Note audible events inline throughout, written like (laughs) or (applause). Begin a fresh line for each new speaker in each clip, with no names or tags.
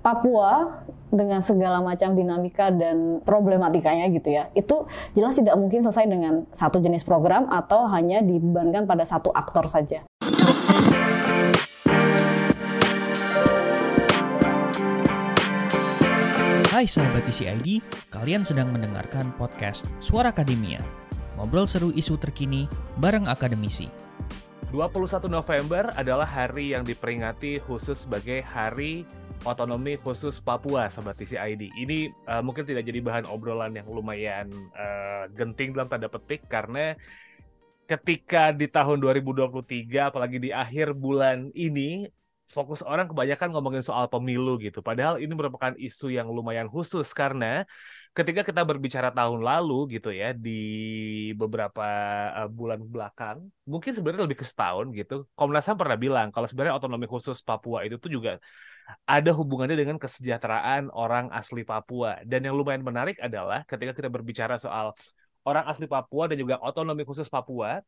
Papua dengan segala macam dinamika dan problematikanya gitu ya, itu jelas tidak mungkin selesai dengan satu jenis program atau hanya dibebankan pada satu aktor saja.
Hai sahabat TCID, kalian sedang mendengarkan podcast Suara Akademia. Ngobrol seru isu terkini bareng akademisi.
21 November adalah hari yang diperingati khusus sebagai Hari Otonomi Khusus Papua, Sobat TCID. Ini uh, mungkin tidak jadi bahan obrolan yang lumayan uh, genting dalam tanda petik karena ketika di tahun 2023, apalagi di akhir bulan ini, fokus orang kebanyakan ngomongin soal pemilu gitu. Padahal ini merupakan isu yang lumayan khusus karena ketika kita berbicara tahun lalu gitu ya di beberapa uh, bulan belakang mungkin sebenarnya lebih ke setahun gitu Komnas HAM pernah bilang kalau sebenarnya otonomi khusus Papua itu tuh juga ada hubungannya dengan kesejahteraan orang asli Papua. Dan yang lumayan menarik adalah ketika kita berbicara soal orang asli Papua dan juga otonomi khusus Papua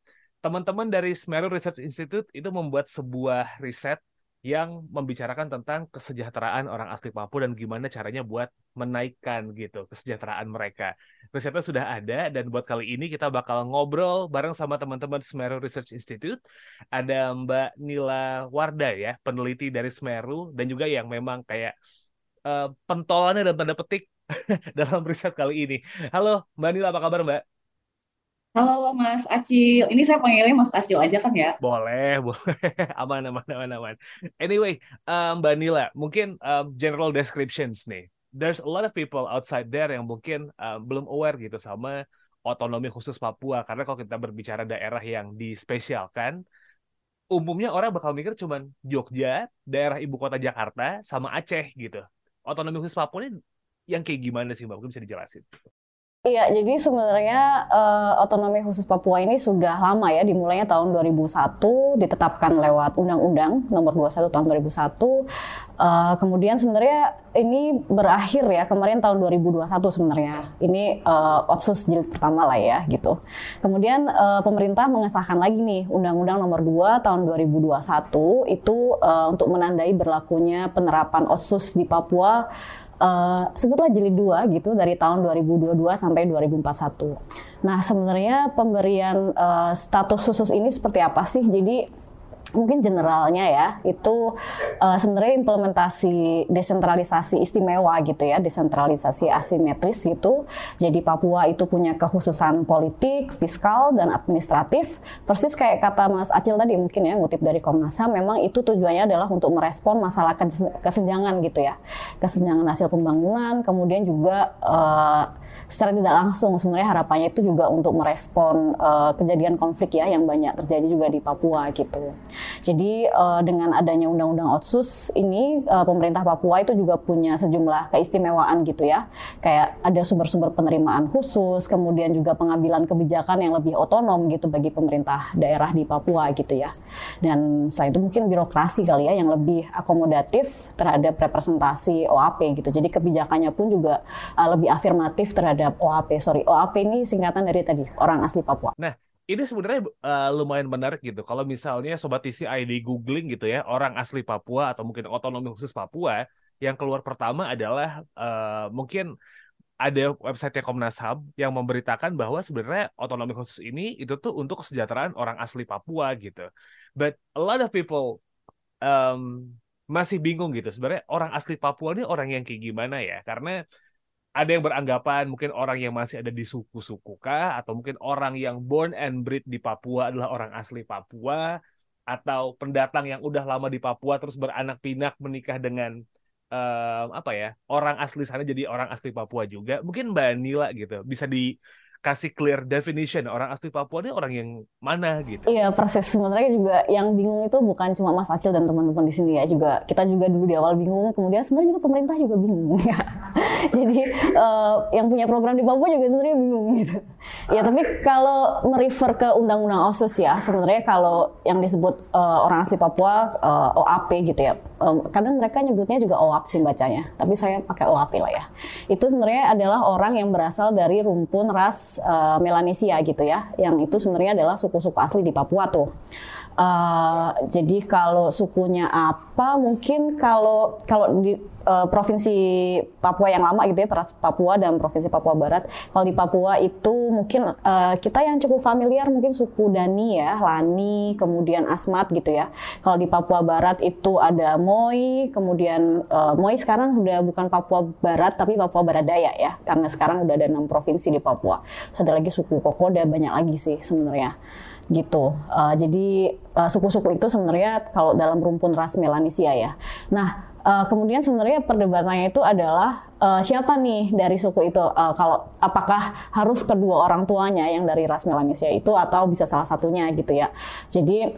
teman-teman dari Semeru Research Institute itu membuat sebuah riset yang membicarakan tentang kesejahteraan orang asli Papua dan gimana caranya buat menaikkan gitu kesejahteraan mereka. Risetnya sudah ada dan buat kali ini kita bakal ngobrol bareng sama teman-teman Semeru Research Institute. Ada Mbak Nila Warda ya, peneliti dari Semeru dan juga yang memang kayak uh, pentolannya dan tanda petik (laughs) dalam riset kali ini. Halo Mbak Nila, apa kabar Mbak?
Halo Mas Acil, ini saya panggilnya Mas Acil aja kan ya?
Boleh, (laughs) boleh, aman, aman, aman, aman. Anyway, um, Mbak Nila, mungkin um, general descriptions nih. There's a lot of people outside there yang mungkin um, belum aware gitu sama otonomi khusus Papua. Karena kalau kita berbicara daerah yang dispesialkan, umumnya orang bakal mikir cuman Jogja, daerah ibu kota Jakarta, sama Aceh gitu. Otonomi khusus Papua ini yang kayak gimana sih Mbak? Mungkin bisa dijelasin.
Iya, jadi sebenarnya uh, otonomi khusus Papua ini sudah lama ya, dimulainya tahun 2001, ditetapkan lewat Undang-Undang Nomor 21 tahun 2001. Uh, eh, kemudian sebenarnya ini berakhir ya kemarin tahun 2021 sebenarnya. Ini uh, otsus jilid pertama lah ya gitu. Kemudian uh, pemerintah mengesahkan lagi nih Undang-Undang Nomor 2 tahun 2021 itu uh, untuk menandai berlakunya penerapan otsus di Papua uh, sebutlah jilid 2 gitu dari tahun 2022 sampai 2041. Nah, sebenarnya pemberian uh, status khusus ini seperti apa sih? Jadi mungkin generalnya ya itu uh, sebenarnya implementasi desentralisasi istimewa gitu ya desentralisasi asimetris gitu jadi Papua itu punya kekhususan politik fiskal dan administratif. Persis kayak kata Mas Acil tadi mungkin ya ngutip dari Komnas HAM memang itu tujuannya adalah untuk merespon masalah kesenjangan gitu ya. Kesenjangan hasil pembangunan kemudian juga uh, secara tidak langsung sebenarnya harapannya itu juga untuk merespon uh, kejadian konflik ya yang banyak terjadi juga di Papua gitu jadi uh, dengan adanya undang-undang otsus ini uh, pemerintah Papua itu juga punya sejumlah keistimewaan gitu ya. Kayak ada sumber-sumber penerimaan khusus, kemudian juga pengambilan kebijakan yang lebih otonom gitu bagi pemerintah daerah di Papua gitu ya. Dan selain itu mungkin birokrasi kali ya yang lebih akomodatif terhadap representasi OAP gitu. Jadi kebijakannya pun juga uh, lebih afirmatif terhadap OAP. Sorry, OAP ini singkatan dari tadi orang asli Papua.
Nah, ini sebenarnya uh, lumayan menarik gitu. Kalau misalnya sobat isi ID googling gitu ya, orang asli Papua atau mungkin otonomi khusus Papua, yang keluar pertama adalah uh, mungkin ada website Komnas HAM yang memberitakan bahwa sebenarnya otonomi khusus ini itu tuh untuk kesejahteraan orang asli Papua gitu. But a lot of people um, masih bingung gitu. Sebenarnya orang asli Papua ini orang yang kayak gimana ya? Karena ada yang beranggapan mungkin orang yang masih ada di suku-suku kah atau mungkin orang yang born and bred di Papua adalah orang asli Papua atau pendatang yang udah lama di Papua terus beranak pinak menikah dengan um, apa ya orang asli sana jadi orang asli Papua juga mungkin Mbak Nila gitu bisa di kasih clear definition orang asli Papua ini orang yang mana gitu.
Iya persis sebenarnya juga yang bingung itu bukan cuma Mas Acil dan teman-teman di sini ya juga kita juga dulu di awal bingung kemudian sebenarnya juga pemerintah juga bingung (laughs) ya. (laughs) Jadi uh, yang punya program di Papua juga sebenarnya bingung gitu. Ya tapi kalau merefer ke undang-undang OSUS ya sebenarnya kalau yang disebut uh, orang asli Papua uh, eh, OAP gitu ya. Um, kadang mereka nyebutnya juga OAP sih bacanya, tapi saya pakai OAP lah ya. Itu sebenarnya adalah orang yang berasal dari rumpun ras uh, Melanesia gitu ya, yang itu sebenarnya adalah suku-suku asli di Papua tuh. Uh, jadi kalau sukunya apa, mungkin kalau kalau di uh, provinsi Papua yang lama gitu ya, Papua dan provinsi Papua Barat. Kalau di Papua itu mungkin uh, kita yang cukup familiar mungkin suku Dani ya, Lani, kemudian Asmat gitu ya. Kalau di Papua Barat itu ada Moi, kemudian uh, Moi sekarang udah bukan Papua Barat tapi Papua Barat Daya ya, karena sekarang udah ada enam provinsi di Papua. So, ada lagi suku Kokoda banyak lagi sih sebenarnya gitu. Uh, jadi uh, suku-suku itu sebenarnya kalau dalam rumpun ras Melanesia ya. Nah, uh, kemudian sebenarnya perdebatannya itu adalah uh, siapa nih dari suku itu uh, kalau apakah harus kedua orang tuanya yang dari ras Melanesia itu atau bisa salah satunya gitu ya. Jadi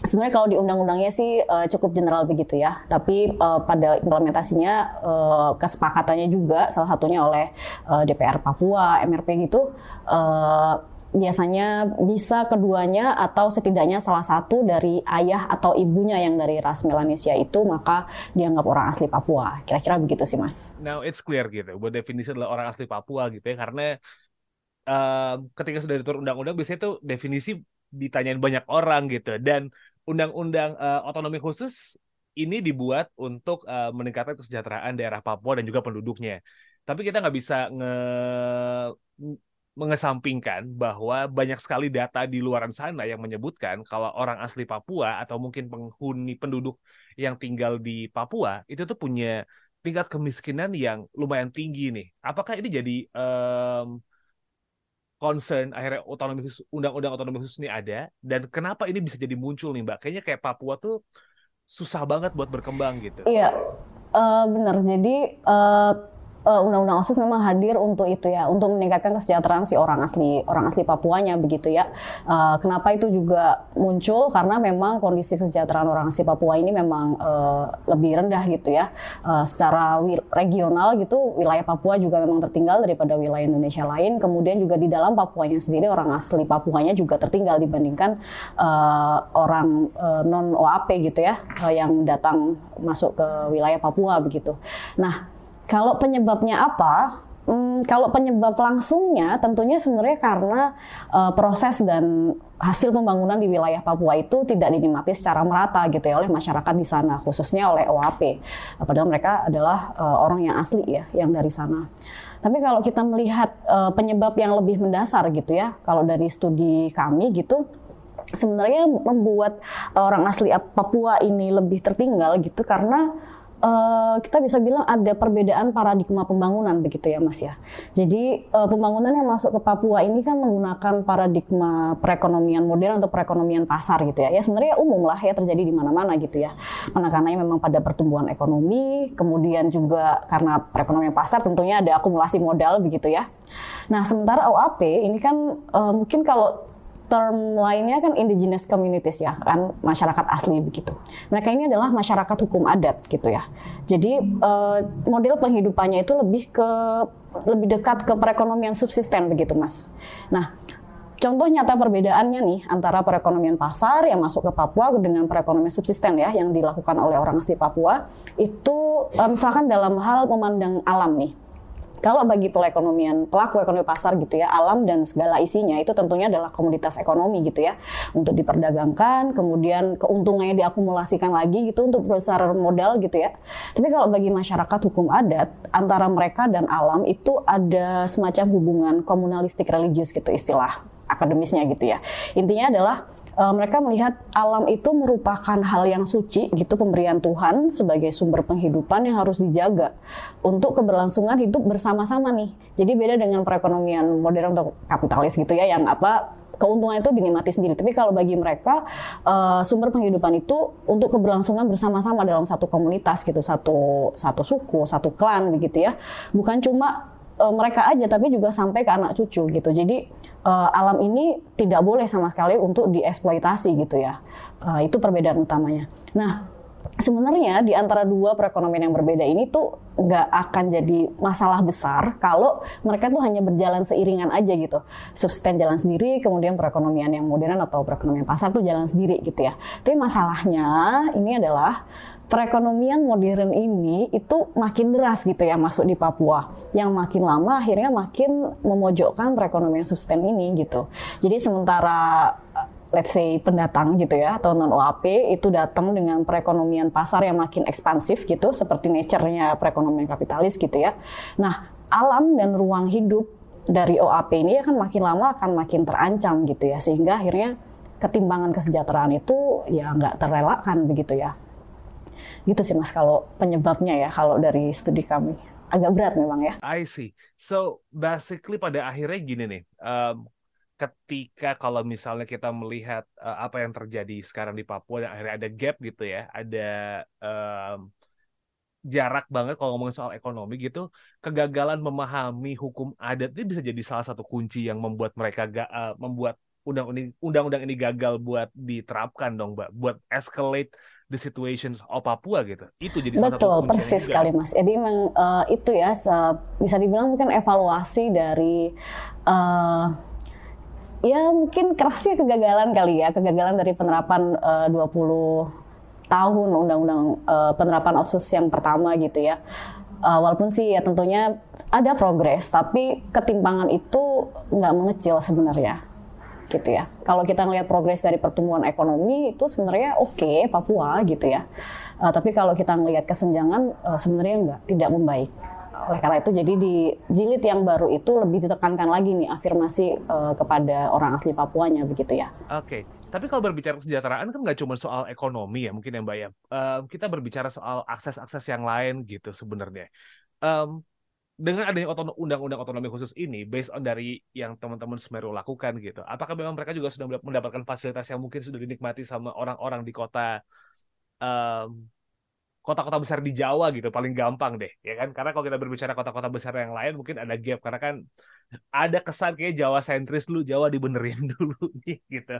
sebenarnya kalau di undang-undangnya sih uh, cukup general begitu ya, tapi uh, pada implementasinya uh, kesepakatannya juga salah satunya oleh uh, DPR Papua, MRP gitu. Uh, biasanya bisa keduanya atau setidaknya salah satu dari ayah atau ibunya yang dari ras Melanesia itu maka dianggap orang asli Papua. Kira-kira begitu sih Mas.
Now it's clear gitu. Buat definisi adalah orang asli Papua gitu ya karena uh, ketika sudah diturun undang-undang biasanya itu definisi ditanyain banyak orang gitu dan undang-undang uh, otonomi khusus ini dibuat untuk uh, meningkatkan kesejahteraan daerah Papua dan juga penduduknya. Tapi kita nggak bisa nge mengesampingkan bahwa banyak sekali data di luaran sana yang menyebutkan kalau orang asli Papua atau mungkin penghuni penduduk yang tinggal di Papua itu tuh punya tingkat kemiskinan yang lumayan tinggi nih. Apakah ini jadi um, concern akhirnya otonomi khusus, undang-undang otonomi khusus ini ada dan kenapa ini bisa jadi muncul nih Mbak? Kayaknya kayak Papua tuh susah banget buat berkembang gitu.
Iya, uh, benar. Jadi uh, uh, undang-undang OSIS memang hadir untuk itu ya, untuk meningkatkan kesejahteraan si orang asli orang asli Papuanya begitu ya. Uh, kenapa itu juga muncul karena memang kondisi kesejahteraan orang asli Papua ini memang uh, lebih rendah gitu ya. Uh, secara regional gitu wilayah Papua juga memang tertinggal daripada wilayah Indonesia lain. Kemudian juga di dalam Papuanya sendiri orang asli Papuanya juga tertinggal dibandingkan uh, orang uh, non OAP gitu ya uh, yang datang masuk ke wilayah Papua begitu. Nah, kalau penyebabnya apa? Hmm, kalau penyebab langsungnya tentunya sebenarnya karena uh, proses dan hasil pembangunan di wilayah Papua itu tidak dinikmati secara merata gitu ya oleh masyarakat di sana khususnya oleh OAP. Padahal mereka adalah uh, orang yang asli ya yang dari sana. Tapi kalau kita melihat uh, penyebab yang lebih mendasar gitu ya, kalau dari studi kami gitu sebenarnya membuat orang asli Papua ini lebih tertinggal gitu karena uh, kita bisa bilang ada perbedaan paradigma pembangunan begitu ya Mas ya. Jadi uh, pembangunan yang masuk ke Papua ini kan menggunakan paradigma perekonomian modern atau perekonomian pasar gitu ya. Ya sebenarnya umum lah ya terjadi di mana-mana gitu ya. Penekanannya memang pada pertumbuhan ekonomi, kemudian juga karena perekonomian pasar tentunya ada akumulasi modal begitu ya. Nah sementara OAP ini kan uh, mungkin kalau term lainnya kan indigenous communities ya kan masyarakat asli begitu. Mereka ini adalah masyarakat hukum adat gitu ya. Jadi uh, model penghidupannya itu lebih ke lebih dekat ke perekonomian subsisten begitu mas. Nah Contoh nyata perbedaannya nih antara perekonomian pasar yang masuk ke Papua dengan perekonomian subsisten ya yang dilakukan oleh orang asli Papua itu eh, misalkan dalam hal memandang alam nih kalau bagi perekonomian pelaku ekonomi pasar gitu ya, alam dan segala isinya itu tentunya adalah komoditas ekonomi gitu ya, untuk diperdagangkan, kemudian keuntungannya diakumulasikan lagi gitu untuk besar modal gitu ya. Tapi kalau bagi masyarakat hukum adat antara mereka dan alam itu ada semacam hubungan komunalistik religius gitu istilah akademisnya gitu ya. Intinya adalah uh, mereka melihat alam itu merupakan hal yang suci gitu pemberian Tuhan sebagai sumber penghidupan yang harus dijaga untuk keberlangsungan hidup bersama-sama nih. Jadi beda dengan perekonomian modern atau kapitalis gitu ya yang apa keuntungan itu dinikmati sendiri. Tapi kalau bagi mereka uh, sumber penghidupan itu untuk keberlangsungan bersama-sama dalam satu komunitas gitu, satu satu suku, satu klan begitu ya. Bukan cuma uh, mereka aja tapi juga sampai ke anak cucu gitu. Jadi uh, alam ini tidak boleh sama sekali untuk dieksploitasi gitu ya. Uh, itu perbedaan utamanya. Nah, sebenarnya di antara dua perekonomian yang berbeda ini tuh nggak akan jadi masalah besar kalau mereka tuh hanya berjalan seiringan aja gitu. Subsisten jalan sendiri, kemudian perekonomian yang modern atau perekonomian pasar tuh jalan sendiri gitu ya. Tapi masalahnya ini adalah perekonomian modern ini itu makin deras gitu ya masuk di Papua. Yang makin lama akhirnya makin memojokkan perekonomian subsisten ini gitu. Jadi sementara let's say pendatang gitu ya atau non OAP itu datang dengan perekonomian pasar yang makin ekspansif gitu seperti nature-nya perekonomian kapitalis gitu ya. Nah, alam dan ruang hidup dari OAP ini akan makin lama akan makin terancam gitu ya sehingga akhirnya ketimbangan kesejahteraan itu ya nggak terelakkan begitu ya. Gitu sih Mas kalau penyebabnya ya kalau dari studi kami. Agak berat memang ya.
I see. So basically pada akhirnya gini nih, um, ketika kalau misalnya kita melihat uh, apa yang terjadi sekarang di Papua dan akhirnya ada gap gitu ya, ada um, jarak banget kalau ngomongin soal ekonomi gitu, kegagalan memahami hukum adat ini bisa jadi salah satu kunci yang membuat mereka ga, uh, membuat undang-undang ini gagal buat diterapkan dong, Mbak, buat escalate the situations of Papua gitu. Itu jadi
salah Betul, satu persis sekali Mas. Jadi memang uh, itu ya bisa dibilang mungkin evaluasi dari uh, ya mungkin kerasnya kegagalan kali ya, kegagalan dari penerapan eh, uh, 20 tahun undang-undang uh, penerapan otsus yang pertama gitu ya. Uh, walaupun sih ya tentunya ada progres, tapi ketimpangan itu nggak mengecil sebenarnya gitu ya. Kalau kita ngelihat progres dari pertumbuhan ekonomi itu sebenarnya oke okay, Papua gitu ya. Uh, tapi kalau kita ngelihat kesenjangan uh, sebenarnya nggak tidak membaik oleh karena itu jadi di jilid yang baru itu lebih ditekankan lagi nih afirmasi uh, kepada orang asli Papuanya begitu ya.
Oke. Okay. Tapi kalau berbicara kesejahteraan kan nggak cuma soal ekonomi ya mungkin ya Mbak ya. Uh, kita berbicara soal akses-akses yang lain gitu sebenarnya. Um, dengan adanya undang-undang otonomi khusus ini, based on dari yang teman-teman Semeru lakukan gitu, apakah memang mereka juga sudah mendapatkan fasilitas yang mungkin sudah dinikmati sama orang-orang di kota um, kota-kota besar di Jawa gitu paling gampang deh ya kan? Karena kalau kita berbicara kota-kota besar yang lain mungkin ada gap karena kan ada kesan kayak Jawa sentris dulu Jawa dibenerin (laughs) dulu nih gitu.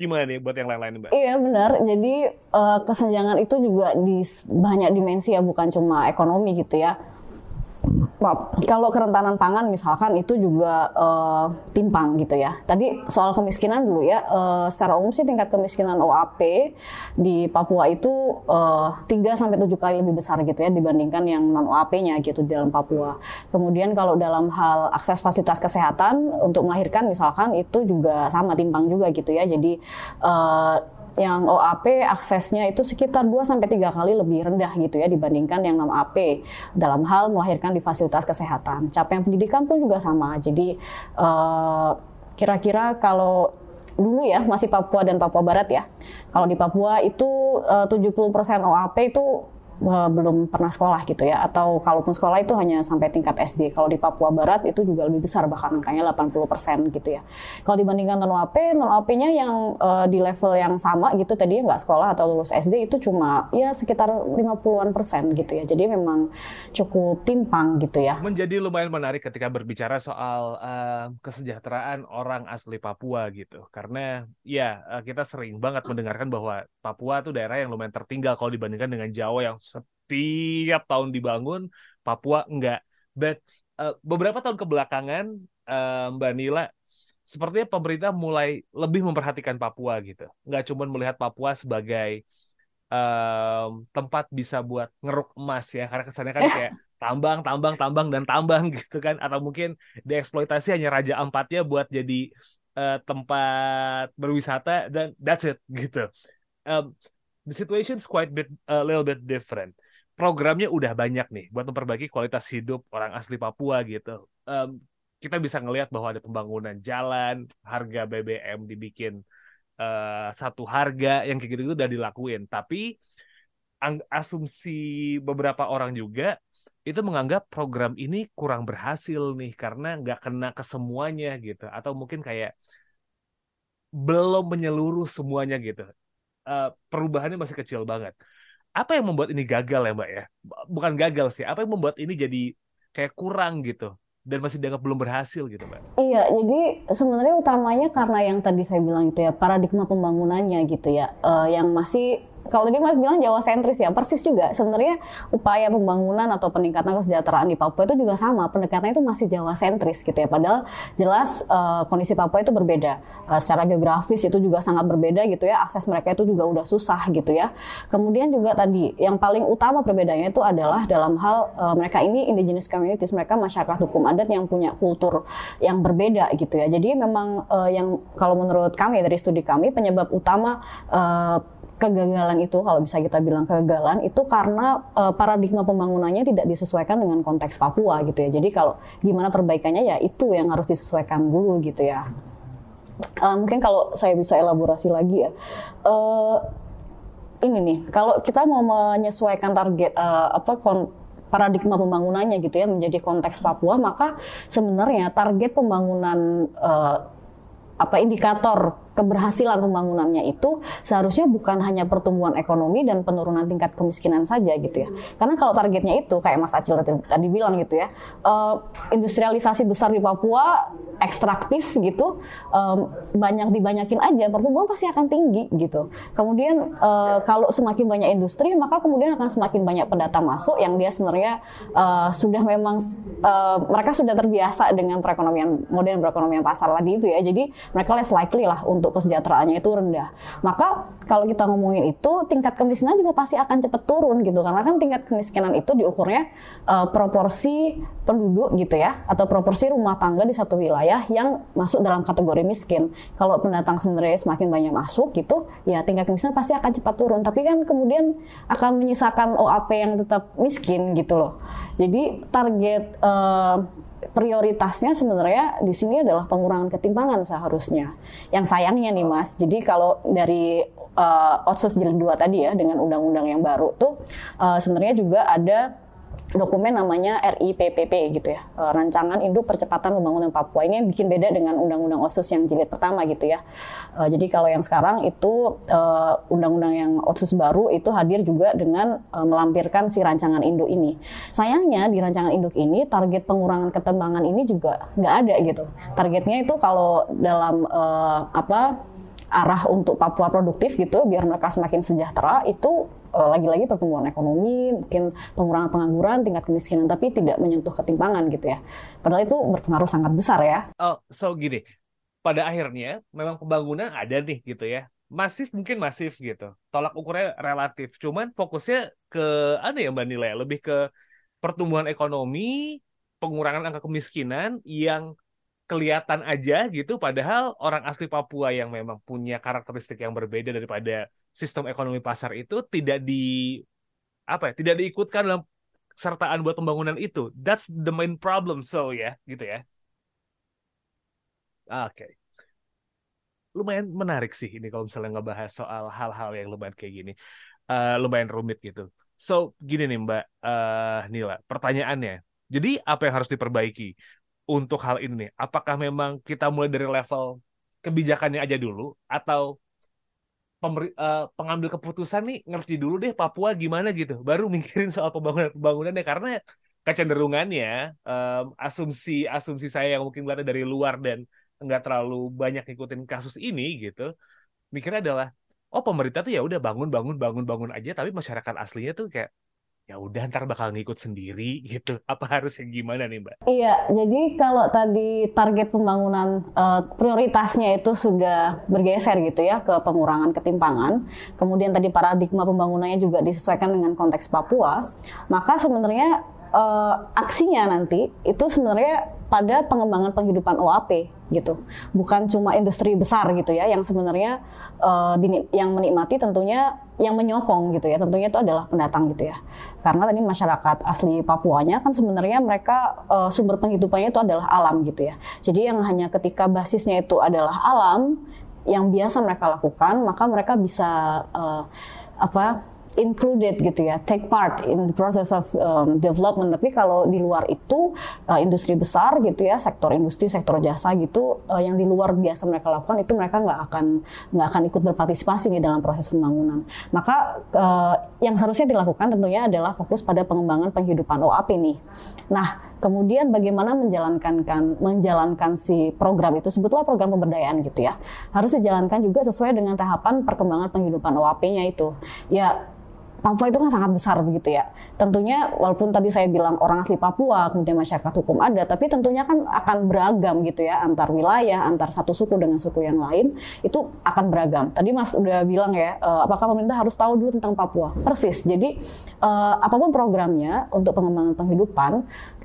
Gimana nih buat yang lain-lain mbak?
Iya benar. Jadi uh, kesenjangan itu juga di banyak dimensi ya bukan cuma ekonomi gitu ya kalau kerentanan pangan misalkan itu juga uh, timpang gitu ya. Tadi soal kemiskinan dulu ya, uh, secara umum sih tingkat kemiskinan OAP di Papua itu uh, 3 sampai 7 kali lebih besar gitu ya dibandingkan yang non OAP-nya gitu di dalam Papua. Kemudian kalau dalam hal akses fasilitas kesehatan untuk melahirkan misalkan itu juga sama timpang juga gitu ya. Jadi uh, yang OAP aksesnya itu sekitar 2 sampai 3 kali lebih rendah gitu ya dibandingkan yang non AP dalam hal melahirkan di fasilitas kesehatan. Capaian pendidikan pun juga sama. Jadi kira kira-kira kalau dulu ya masih Papua dan Papua Barat ya. Kalau di Papua itu uh, 70% OAP itu uh, belum pernah sekolah gitu ya atau kalaupun sekolah itu hanya sampai tingkat SD. Kalau di Papua Barat itu juga lebih besar bahkan angkanya 80% gitu ya. Kalau dibandingkan non AP, non AP-nya yang uh, di level yang sama gitu tadi nggak sekolah atau lulus SD itu cuma ya sekitar 50-an persen gitu ya. Jadi memang cukup timpang gitu ya.
Menjadi lumayan menarik ketika berbicara soal uh, kesejahteraan orang asli Papua gitu. Karena ya kita sering banget mendengarkan bahwa Papua itu daerah yang lumayan tertinggal kalau dibandingkan dengan Jawa yang setiap tahun dibangun, Papua enggak. But uh, beberapa tahun kebelakangan, uh, Mbak Nila, sepertinya pemerintah mulai lebih memperhatikan Papua gitu. Nggak cuma melihat Papua sebagai um, tempat bisa buat ngeruk emas ya, karena kesannya kan kayak (laughs) tambang, tambang, tambang dan tambang (laughs) gitu kan, atau mungkin dieksploitasi hanya Raja Ampatnya buat jadi uh, tempat berwisata dan that's it gitu. Um, the situation is quite bit a little bit different. Programnya udah banyak nih buat memperbaiki kualitas hidup orang asli Papua gitu. Um, kita bisa ngelihat bahwa ada pembangunan jalan, harga BBM dibikin uh, satu harga yang kayak gitu-gitu udah dilakuin. Tapi asumsi beberapa orang juga itu menganggap program ini kurang berhasil nih karena nggak kena ke semuanya gitu atau mungkin kayak belum menyeluruh semuanya gitu uh, perubahannya masih kecil banget. Apa yang membuat ini gagal ya Mbak ya? Bukan gagal sih, apa yang membuat ini jadi kayak kurang gitu dan masih dianggap belum berhasil gitu Mbak?
Iya, jadi sebenarnya utamanya karena yang tadi saya bilang itu ya paradigma pembangunannya gitu ya, uh, yang masih kalau tadi Mas bilang Jawa sentris ya, persis juga. Sebenarnya upaya pembangunan atau peningkatan kesejahteraan di Papua itu juga sama, pendekatannya itu masih Jawa sentris gitu ya. Padahal jelas uh, kondisi Papua itu berbeda. Uh, secara geografis itu juga sangat berbeda gitu ya. Akses mereka itu juga udah susah gitu ya. Kemudian juga tadi yang paling utama perbedaannya itu adalah dalam hal uh, mereka ini indigenous communities, mereka masyarakat hukum adat yang punya kultur yang berbeda gitu ya. Jadi memang uh, yang kalau menurut kami dari studi kami penyebab utama uh, kegagalan itu kalau bisa kita bilang kegagalan itu karena uh, paradigma pembangunannya tidak disesuaikan dengan konteks Papua gitu ya. Jadi kalau gimana perbaikannya ya itu yang harus disesuaikan dulu gitu ya. Uh, mungkin kalau saya bisa elaborasi lagi ya. Uh, ini nih, kalau kita mau menyesuaikan target uh, apa kon paradigma pembangunannya gitu ya menjadi konteks Papua, maka sebenarnya target pembangunan uh, apa indikator keberhasilan pembangunannya itu seharusnya bukan hanya pertumbuhan ekonomi dan penurunan tingkat kemiskinan saja gitu ya. Karena kalau targetnya itu kayak Mas Acil tadi bilang gitu ya, uh, industrialisasi besar di Papua ekstraktif gitu um, banyak dibanyakin aja pertumbuhan pasti akan tinggi gitu. Kemudian uh, kalau semakin banyak industri maka kemudian akan semakin banyak pendatang masuk yang dia sebenarnya sudah memang mereka sudah terbiasa dengan perekonomian modern perekonomian pasar tadi itu ya. Jadi mereka less likely lah untuk kesejahteraannya itu rendah. Maka kalau kita ngomongin itu tingkat kemiskinan juga pasti akan cepat turun gitu karena kan tingkat kemiskinan itu diukurnya uh, proporsi penduduk gitu ya atau proporsi rumah tangga di satu wilayah yang masuk dalam kategori miskin. Kalau pendatang sebenarnya semakin banyak masuk gitu, ya tingkat kemiskinan pasti akan cepat turun. Tapi kan kemudian akan menyisakan OAP yang tetap miskin gitu loh. Jadi target uh, prioritasnya sebenarnya di sini adalah pengurangan ketimpangan seharusnya. Yang sayangnya nih Mas, jadi kalau dari uh, Otsus Jilid 2 tadi ya dengan undang-undang yang baru tuh uh, sebenarnya juga ada dokumen namanya RIPPP gitu ya, eh, Rancangan Induk Percepatan Pembangunan Papua. Ini yang bikin beda dengan Undang-Undang OSUS yang jilid pertama gitu ya. Eh, jadi kalau yang sekarang itu eh, Undang-Undang yang OSUS baru itu hadir juga dengan melampirkan si rancangan induk ini. Sayangnya di rancangan induk ini target pengurangan ketimpangan ini juga nggak ada gitu. Targetnya itu kalau dalam apa arah untuk Papua produktif gitu biar mereka semakin sejahtera itu lagi-lagi pertumbuhan ekonomi, mungkin pengurangan pengangguran, tingkat kemiskinan tapi tidak menyentuh ketimpangan gitu ya. Padahal itu berpengaruh sangat besar ya.
Oh, so gini. Pada akhirnya memang pembangunan ada nih gitu ya. Masif mungkin masif gitu. Tolak ukurnya relatif. Cuman fokusnya ke ada ya Mbak Nila ya, lebih ke pertumbuhan ekonomi, pengurangan angka kemiskinan yang kelihatan aja gitu padahal orang asli Papua yang memang punya karakteristik yang berbeda daripada sistem ekonomi pasar itu tidak di apa ya tidak diikutkan dalam sertaan buat pembangunan itu. That's the main problem so ya gitu ya. Oke. Okay. lumayan menarik sih ini kalau misalnya ngebahas soal hal-hal yang lumayan kayak gini. Uh, lumayan rumit gitu. So gini nih Mbak uh, Nila pertanyaannya. Jadi apa yang harus diperbaiki untuk hal ini? Apakah memang kita mulai dari level kebijakannya aja dulu atau pemberi, uh, pengambil keputusan nih ngerti dulu deh Papua gimana gitu, baru mikirin soal pembangunan pembangunannya karena kecenderungannya um, asumsi asumsi saya yang mungkin melihat dari luar dan nggak terlalu banyak ngikutin kasus ini gitu, mikirnya adalah oh pemerintah tuh ya udah bangun bangun bangun bangun aja. Tapi masyarakat aslinya tuh kayak ya udah ntar bakal ngikut sendiri (laughs) gitu. Apa harusnya gimana nih Mbak?
Iya, jadi kalau tadi target pembangunan uh, prioritasnya itu sudah bergeser gitu ya ke pengurangan ketimpangan, kemudian tadi paradigma pembangunannya juga disesuaikan dengan konteks Papua, maka sebenarnya uh, aksinya nanti itu sebenarnya pada pengembangan penghidupan OAP gitu, bukan cuma industri besar gitu ya, yang sebenarnya uh, yang menikmati tentunya yang menyokong gitu ya, tentunya itu adalah pendatang gitu ya, karena tadi masyarakat asli Papuanya kan sebenarnya mereka uh, sumber penghidupannya itu adalah alam gitu ya, jadi yang hanya ketika basisnya itu adalah alam yang biasa mereka lakukan, maka mereka bisa uh, apa included gitu ya, take part in the process of um, development. Tapi kalau di luar itu uh, industri besar gitu ya, sektor industri, sektor jasa gitu, uh, yang di luar biasa mereka lakukan itu mereka nggak akan nggak akan ikut berpartisipasi nih dalam proses pembangunan. Maka uh, yang seharusnya dilakukan tentunya adalah fokus pada pengembangan penghidupan OAP nih. Nah, Kemudian bagaimana menjalankan kan menjalankan si program itu sebetulnya program pemberdayaan gitu ya. Harus dijalankan juga sesuai dengan tahapan perkembangan penghidupan OAP-nya itu. Ya Papua itu kan sangat besar begitu ya. Tentunya walaupun tadi saya bilang orang asli Papua, kemudian masyarakat hukum ada, tapi tentunya kan akan beragam gitu ya antar wilayah, antar satu suku dengan suku yang lain itu akan beragam. Tadi Mas udah bilang ya, uh, apakah pemerintah harus tahu dulu tentang Papua? Persis. Jadi uh, apa pun programnya untuk pengembangan penghidupan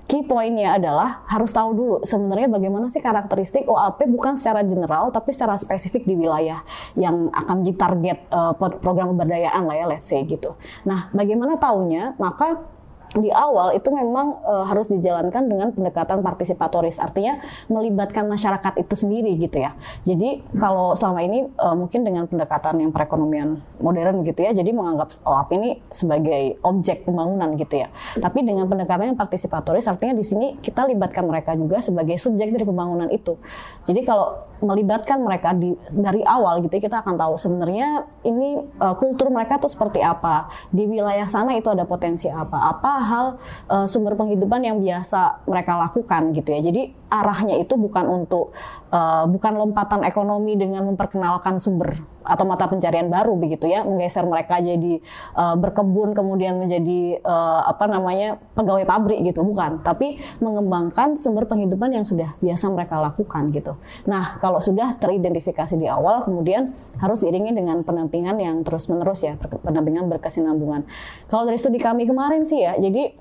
key pointnya adalah harus tahu dulu sebenarnya bagaimana sih karakteristik OAP bukan secara general tapi secara spesifik di wilayah yang akan ditarget uh, program pemberdayaan lah ya let's say gitu. Nah, bagaimana taunya? Maka di awal itu memang e, harus dijalankan dengan pendekatan partisipatoris. Artinya melibatkan masyarakat itu sendiri gitu ya. Jadi kalau selama ini e, mungkin dengan pendekatan yang perekonomian modern gitu ya jadi menganggap OAP ini sebagai objek pembangunan gitu ya. Tapi dengan pendekatan yang partisipatoris artinya di sini kita libatkan mereka juga sebagai subjek dari pembangunan itu. Jadi kalau melibatkan mereka di dari awal gitu ya, kita akan tahu sebenarnya ini uh, kultur mereka tuh seperti apa. Di wilayah sana itu ada potensi apa apa hal uh, sumber penghidupan yang biasa mereka lakukan gitu ya. Jadi arahnya itu bukan untuk uh, bukan lompatan ekonomi dengan memperkenalkan sumber atau mata pencarian baru begitu ya menggeser mereka jadi uh, berkebun kemudian menjadi uh, apa namanya pegawai pabrik gitu bukan. Tapi mengembangkan sumber penghidupan yang sudah biasa mereka lakukan gitu. Nah kalau sudah teridentifikasi di awal kemudian harus diiringi dengan pendampingan yang terus menerus ya pendampingan berkesinambungan. Kalau dari studi kami kemarin sih ya jadi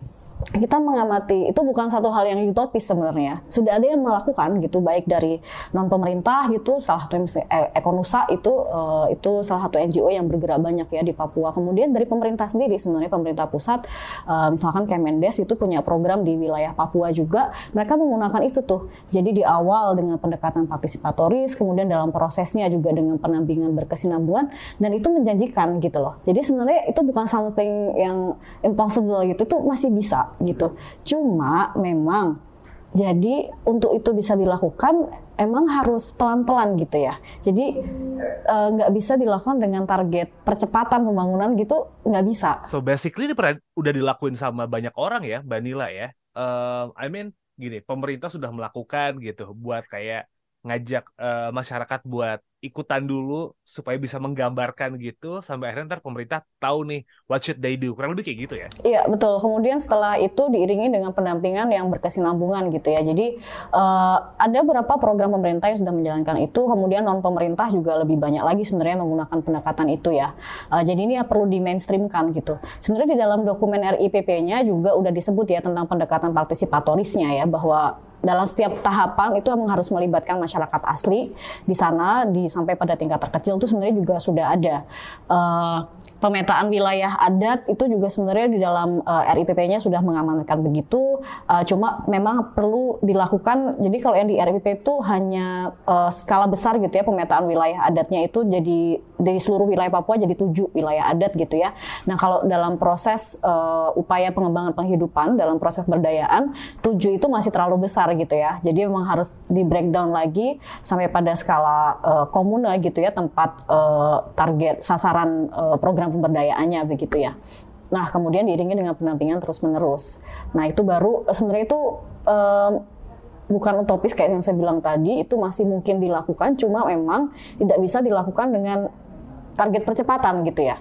kita mengamati itu bukan satu hal yang utopis sebenarnya. Sudah ada yang melakukan gitu baik dari non pemerintah gitu salah satu eh, Ekonusa itu uh, itu salah satu NGO yang bergerak banyak ya di Papua. Kemudian dari pemerintah sendiri sebenarnya pemerintah pusat uh, misalkan Kemendes itu punya program di wilayah Papua juga. Mereka menggunakan itu tuh. Jadi di awal dengan pendekatan partisipatoris, kemudian dalam prosesnya juga dengan pendampingan berkesinambungan dan itu menjanjikan gitu loh. Jadi sebenarnya itu bukan something yang impossible gitu. Itu masih bisa gitu. Cuma memang jadi untuk itu bisa dilakukan emang harus pelan-pelan gitu ya. Jadi eh, nggak uh, bisa dilakukan dengan target percepatan pembangunan gitu nggak bisa.
So basically ini pernah udah dilakuin sama banyak orang ya, Mbak ya. Uh, I mean gini, pemerintah sudah melakukan gitu buat kayak ngajak uh, masyarakat buat ikutan dulu supaya bisa menggambarkan gitu sampai akhirnya ntar pemerintah tahu nih what should they do. Kurang lebih kayak gitu ya.
Iya betul. Kemudian setelah itu diiringi dengan pendampingan yang berkesinambungan gitu ya. Jadi uh, ada beberapa program pemerintah yang sudah menjalankan itu. Kemudian non pemerintah juga lebih banyak lagi sebenarnya menggunakan pendekatan itu ya. Uh, jadi ini ya perlu di mainstreamkan gitu. Sebenarnya di dalam dokumen RIPP-nya juga udah disebut ya tentang pendekatan partisipatorisnya ya bahwa dalam setiap tahapan itu memang harus melibatkan masyarakat asli di sana di sampai pada tingkat terkecil itu sebenarnya juga sudah ada. Uh, pemetaan wilayah adat itu juga sebenarnya di dalam uh, eh, RIPP-nya sudah mengamankan begitu. Uh, cuma memang perlu dilakukan. Jadi kalau yang di RIPP itu hanya uh, skala besar gitu ya pemetaan wilayah adatnya itu jadi dari seluruh wilayah Papua jadi tujuh wilayah adat gitu ya. Nah kalau dalam proses uh, upaya pengembangan penghidupan dalam proses berdayaan tujuh itu masih terlalu besar gitu ya. Jadi memang harus di breakdown lagi sampai pada skala uh, komuna gitu ya tempat uh, target sasaran uh, program pemberdayaannya begitu ya. Nah, kemudian diiringi dengan pendampingan terus-menerus. Nah, itu baru sebenarnya itu um, bukan utopis kayak yang saya bilang tadi, itu masih mungkin dilakukan, cuma memang tidak bisa dilakukan dengan target percepatan gitu ya.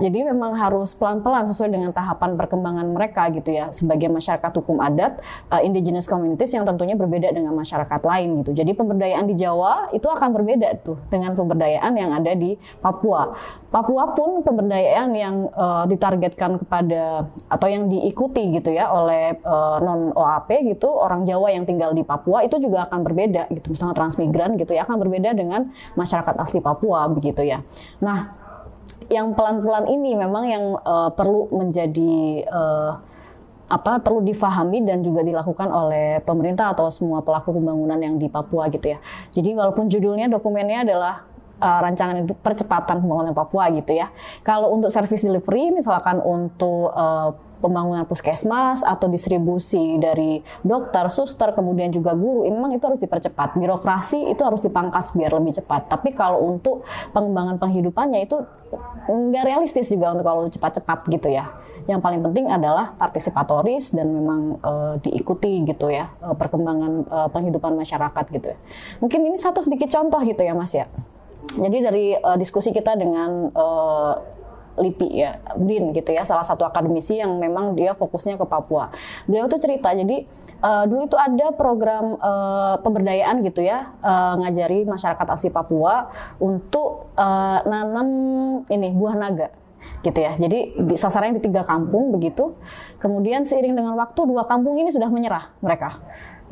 Jadi memang harus pelan-pelan sesuai dengan tahapan perkembangan mereka gitu ya sebagai masyarakat hukum adat uh, indigenous communities yang tentunya berbeda dengan masyarakat lain gitu. Jadi pemberdayaan di Jawa itu akan berbeda tuh dengan pemberdayaan yang ada di Papua. Papua pun pemberdayaan yang uh, ditargetkan kepada atau yang diikuti gitu ya oleh uh, eh, non OAP gitu orang Jawa yang tinggal di Papua itu juga akan berbeda gitu. Misalnya transmigran gitu ya akan berbeda dengan masyarakat asli Papua begitu ya. Nah, yang pelan-pelan ini memang yang uh, perlu menjadi uh, apa perlu difahami dan juga dilakukan oleh pemerintah atau semua pelaku pembangunan yang di Papua gitu ya. Jadi walaupun judulnya dokumennya adalah uh, rancangan percepatan pembangunan Papua gitu ya. Kalau untuk service delivery, misalkan untuk uh, pembangunan puskesmas atau distribusi dari dokter, suster, kemudian juga guru, memang itu harus dipercepat. Birokrasi itu harus dipangkas biar lebih cepat. Tapi kalau untuk pengembangan penghidupannya itu nggak realistis juga untuk kalau cepat-cepat gitu ya. Yang paling penting adalah partisipatoris dan memang uh, diikuti gitu ya uh, perkembangan uh, penghidupan masyarakat gitu. Ya. Mungkin ini satu sedikit contoh gitu ya Mas ya. Jadi dari uh, diskusi kita dengan uh, LIPI ya, BRIN gitu ya, salah satu akademisi yang memang dia fokusnya ke Papua. Beliau tuh cerita, jadi uh, dulu itu ada program uh, pemberdayaan gitu ya, uh, ngajari masyarakat asli Papua untuk uh, nanam ini buah naga gitu ya. Jadi di sasarannya di tiga kampung begitu. Kemudian seiring dengan waktu dua kampung ini sudah menyerah mereka.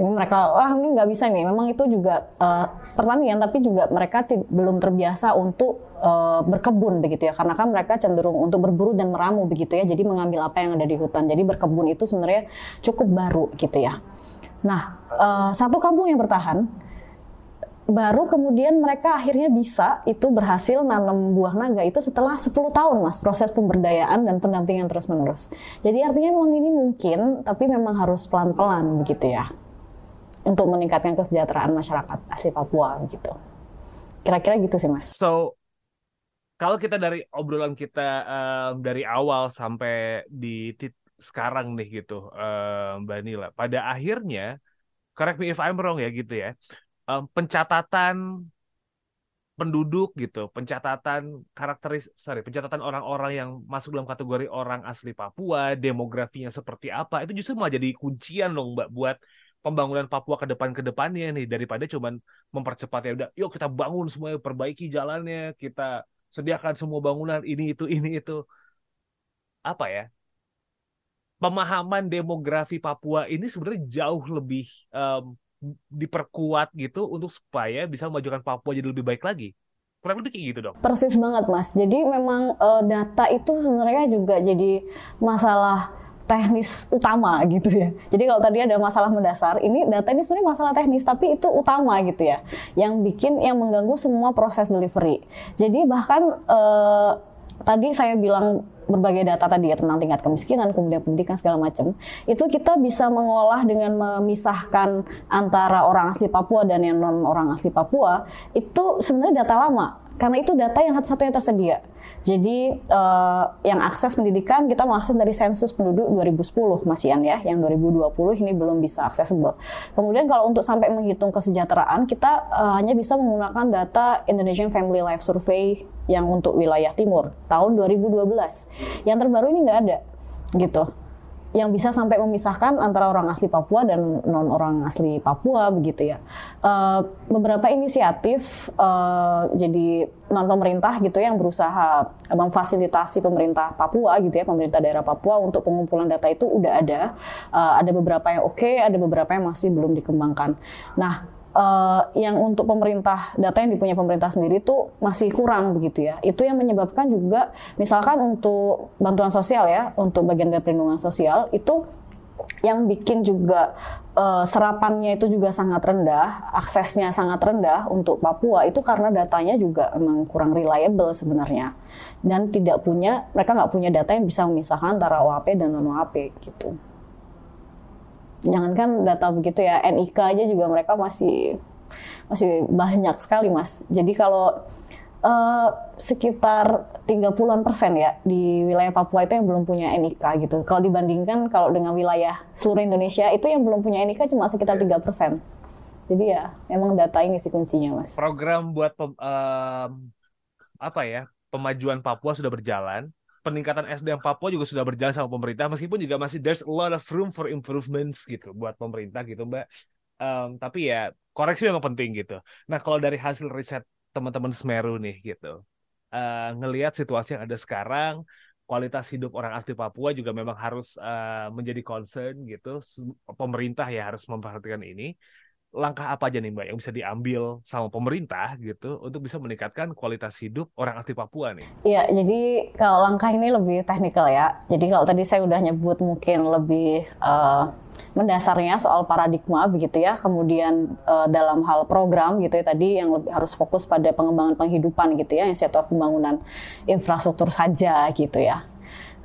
Ini mereka wah ini nggak bisa nih. Memang itu juga uh, pertanian tapi juga mereka belum terbiasa untuk uh, berkebun begitu ya. Karena kan mereka cenderung untuk berburu dan meramu begitu ya. Jadi mengambil apa yang ada di hutan. Jadi berkebun itu sebenarnya cukup baru gitu ya. Nah, uh, satu kampung yang bertahan baru kemudian mereka akhirnya bisa itu berhasil nanam buah naga itu setelah 10 tahun mas proses pemberdayaan dan pendampingan terus menerus jadi artinya memang ini mungkin tapi memang harus pelan-pelan begitu ya untuk meningkatkan kesejahteraan masyarakat asli Papua gitu. Kira-kira gitu sih mas.
So kalau kita dari obrolan kita um, dari awal sampai di sekarang nih gitu um, Mbak Nila pada akhirnya correct me if I'm wrong ya gitu ya um, pencatatan penduduk gitu, pencatatan karakteris, sorry, pencatatan orang-orang yang masuk dalam kategori orang asli Papua, demografinya seperti apa, itu justru malah jadi kuncian dong, Mbak, buat pembangunan Papua ke depan ke depannya nih daripada cuman mempercepat ya udah, yuk kita bangun semuanya, perbaiki jalannya, kita sediakan semua bangunan ini itu (laughs) ini itu apa ya? Pemahaman demografi Papua ini sebenarnya jauh lebih um, diperkuat gitu untuk supaya bisa memajukan Papua jadi lebih baik lagi. Kurang lebih kayak gitu dong.
Persis banget mas. Jadi memang uh, data itu sebenarnya juga jadi masalah teknis utama gitu ya. Jadi kalau tadi ada masalah mendasar, ini data ini sebenarnya masalah teknis tapi itu utama gitu ya. Yang bikin yang mengganggu semua proses delivery. Jadi bahkan uh, tadi saya bilang berbagai data tadi ya tentang tingkat kemiskinan, kemudian pendidikan segala macam, itu kita bisa mengolah dengan memisahkan antara orang asli Papua dan yang non orang asli Papua, itu sebenarnya data lama karena itu data yang satu-satunya tersedia. Jadi uh, yang akses pendidikan kita mengakses dari sensus penduduk 2010 Mas ya, yang 2020 ini belum bisa aksesibel. Kemudian kalau untuk sampai menghitung kesejahteraan kita uh, hanya bisa menggunakan data Indonesian Family Life Survey yang untuk wilayah timur tahun 2012. Yang terbaru ini nggak ada gitu yang bisa sampai memisahkan antara orang asli Papua dan non orang asli Papua begitu ya. Uh, beberapa inisiatif uh, jadi non pemerintah gitu yang berusaha memfasilitasi pemerintah Papua gitu ya, pemerintah daerah Papua untuk pengumpulan data itu udah ada. Uh, ada beberapa yang oke, okay, ada beberapa yang masih belum dikembangkan. Nah, uh, yang untuk pemerintah data yang dipunya pemerintah sendiri itu masih kurang begitu ya. Itu yang menyebabkan juga misalkan untuk bantuan sosial ya, untuk bagian dari perlindungan sosial itu yang bikin juga uh, serapannya itu juga sangat rendah, aksesnya sangat rendah untuk Papua itu karena datanya juga emang kurang reliable sebenarnya dan tidak punya mereka nggak punya data yang bisa memisahkan antara OAP dan non OAP gitu jangankan data begitu ya NIK aja juga mereka masih masih banyak sekali mas. Jadi kalau uh, sekitar 30-an persen ya di wilayah Papua itu yang belum punya NIK gitu. Kalau dibandingkan kalau dengan wilayah seluruh Indonesia itu yang belum punya NIK cuma sekitar tiga persen. Jadi ya emang data ini sih kuncinya mas.
Program buat um, apa ya pemajuan Papua sudah berjalan peningkatan SDM Papua juga sudah berjalan sama pemerintah meskipun juga masih there's a lot of room for improvements gitu buat pemerintah gitu mbak. Um, tapi ya koreksi memang penting gitu. Nah kalau dari hasil riset teman-teman Semeru nih gitu uh, ngelihat situasi yang ada sekarang kualitas hidup orang asli Papua juga memang harus uh, menjadi concern gitu. Pemerintah ya harus memperhatikan ini langkah apa aja nih Mbak yang bisa diambil sama pemerintah gitu untuk bisa meningkatkan kualitas hidup orang asli Papua nih?
Iya, jadi kalau langkah ini lebih teknikal ya. Jadi kalau tadi saya udah nyebut mungkin lebih uh, mendasarnya soal paradigma begitu ya. Kemudian uh, dalam hal program gitu ya tadi yang lebih harus fokus pada pengembangan penghidupan gitu ya, instead of pembangunan infrastruktur saja gitu ya.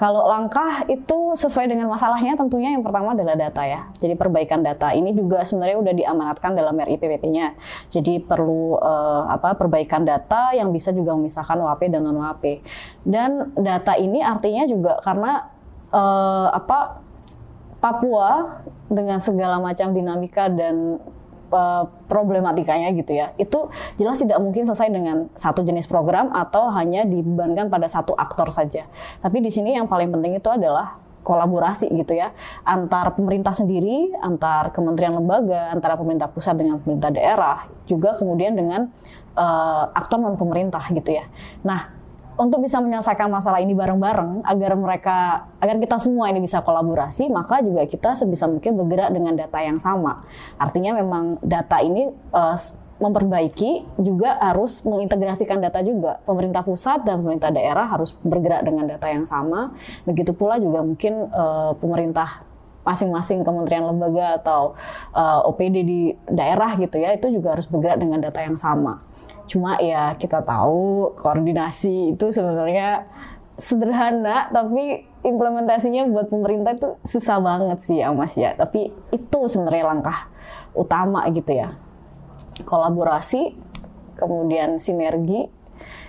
Kalau langkah itu sesuai dengan masalahnya tentunya yang pertama adalah data ya. Jadi perbaikan data ini juga sebenarnya udah diamanatkan dalam RIPPP-nya. Jadi perlu uh, apa perbaikan data yang bisa juga memisahkan WAP dan non WAP. Dan data ini artinya juga karena uh, apa Papua dengan segala macam dinamika dan Eh, problematikanya gitu ya. Itu jelas tidak mungkin selesai dengan satu jenis program atau hanya dibebankan pada satu aktor saja. Tapi di sini yang paling penting itu adalah kolaborasi gitu ya antar pemerintah sendiri, antar kementerian lembaga, antara pemerintah pusat dengan pemerintah daerah, juga kemudian dengan uh, aktor non pemerintah gitu ya. Nah, untuk bisa menyelesaikan masalah ini bareng-bareng agar mereka agar kita semua ini bisa kolaborasi maka juga kita sebisa mungkin bergerak dengan data yang sama. Artinya memang data ini uh, memperbaiki juga harus mengintegrasikan data juga. Pemerintah pusat dan pemerintah daerah harus bergerak dengan data yang sama. Begitu pula juga mungkin uh, pemerintah masing-masing kementerian lembaga atau uh, eh, OPD di daerah gitu ya itu juga harus bergerak dengan data yang sama Cuma ya kita tahu koordinasi itu sebenarnya sederhana tapi implementasinya buat pemerintah itu susah banget sih ya Mas ya. Tapi itu sebenarnya langkah utama gitu ya. Kolaborasi, kemudian sinergi,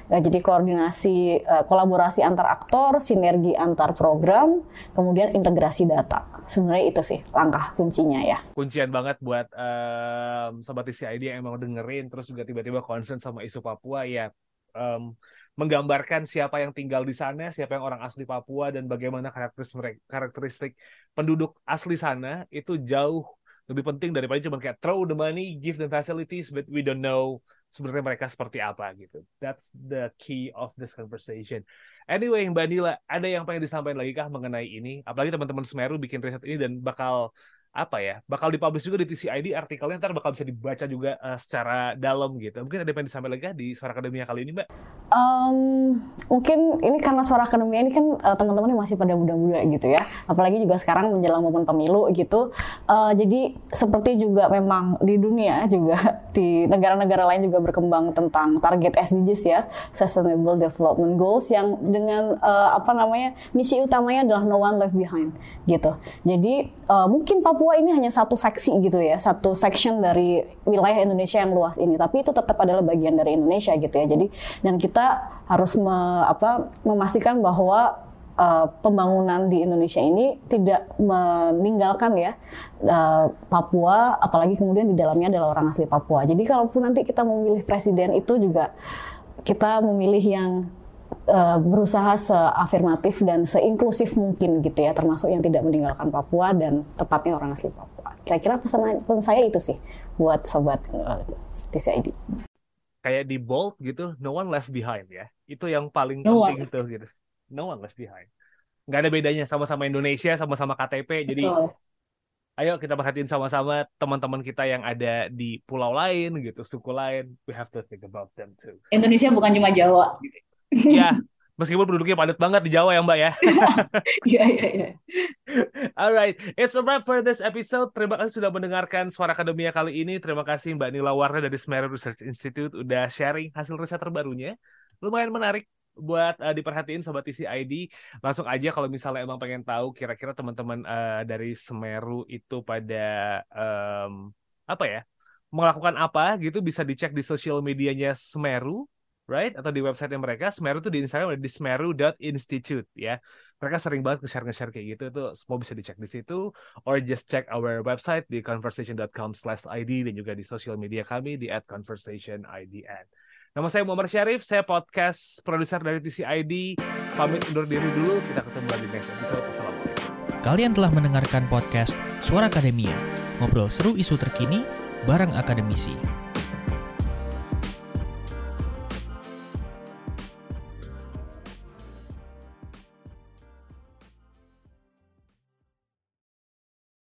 jadi koordinasi uh, kolaborasi antar aktor, sinergi antar program, kemudian integrasi data. Sebenarnya itu sih langkah kuncinya ya.
Kuncian banget buat um, sobat TCID yang emang dengerin terus juga tiba-tiba concern sama isu Papua ya um, menggambarkan siapa yang tinggal di sana, siapa yang orang asli Papua dan bagaimana karakteristik karakteristik penduduk asli sana itu jauh lebih penting daripada cuma kayak throw the money, give the facilities, but we don't know sebenarnya mereka seperti apa gitu. That's the key of this conversation. Anyway, Mbak Nila, ada yang pengen disampaikan lagi kah mengenai ini? Apalagi teman-teman Semeru bikin riset ini dan bakal apa ya bakal dipublish juga di TCID artikelnya ntar bakal bisa dibaca juga uh, secara dalam gitu. Mungkin ada yang disampaikan lagi di suara akademia kali ini mbak?
Um, mungkin ini karena suara akademia ini kan uh, teman-teman masih pada muda-muda gitu ya. Apalagi juga sekarang menjelang momen pemilu gitu. Uh, jadi seperti juga memang di dunia juga di negara-negara lain juga berkembang tentang target SDGs ya Sustainable Development Goals yang dengan uh, apa namanya misi utamanya adalah no one left behind gitu. Jadi uh, mungkin Papua Papua ini hanya satu seksi gitu ya, satu section dari wilayah Indonesia yang luas ini, tapi itu tetap adalah bagian dari Indonesia gitu ya. Jadi dan kita harus me, apa, memastikan bahwa uh, pembangunan di Indonesia ini tidak meninggalkan ya uh, Papua, apalagi kemudian di dalamnya adalah orang asli Papua. Jadi kalaupun nanti kita memilih presiden itu juga kita memilih yang uh, berusaha seafirmatif dan seinklusif mungkin gitu ya, termasuk yang tidak meninggalkan Papua dan tepatnya orang asli Papua. Kira-kira pesan, pesan saya itu sih buat sobat uh, eh, TCID.
Kayak di bold gitu, no one left behind ya. Itu yang paling no penting tuh gitu. No one left behind. Nggak ada bedanya sama-sama Indonesia, sama-sama KTP. Betul. Jadi ayo kita perhatiin sama-sama teman-teman kita yang ada di pulau lain gitu, suku lain. We have to think about them too.
Indonesia bukan cuma Jawa gitu.
Iya, (laughs) meskipun penduduknya padat banget di Jawa ya Mbak ya. (laughs)
Iya, iya, iya. (laughs)
Alright, it's a wrap for this episode. Terima kasih sudah mendengarkan Suara Akademia kali ini. Terima kasih Mbak Nila Warna dari Semeru Research Institute udah sharing hasil riset terbarunya. Lumayan menarik buat uh, diperhatiin sobat ID langsung aja kalau misalnya emang pengen tahu kira-kira teman-teman uh, dari Semeru itu pada um, apa ya melakukan apa gitu bisa dicek di sosial medianya Semeru right? Atau di website mereka, Semeru tuh di Instagram ada di semeru.institute ya. Mereka sering banget nge-share nge-share kayak gitu tuh semua bisa dicek di situ or just check our website di conversation.com/id dan juga di sosial media kami di @conversationidn. Nama saya Muhammad Syarif, saya podcast produser dari TCID. Pamit undur diri dulu, kita ketemu lagi next episode. Assalamualaikum.
Kalian telah mendengarkan podcast Suara Akademia, ngobrol seru isu terkini bareng akademisi.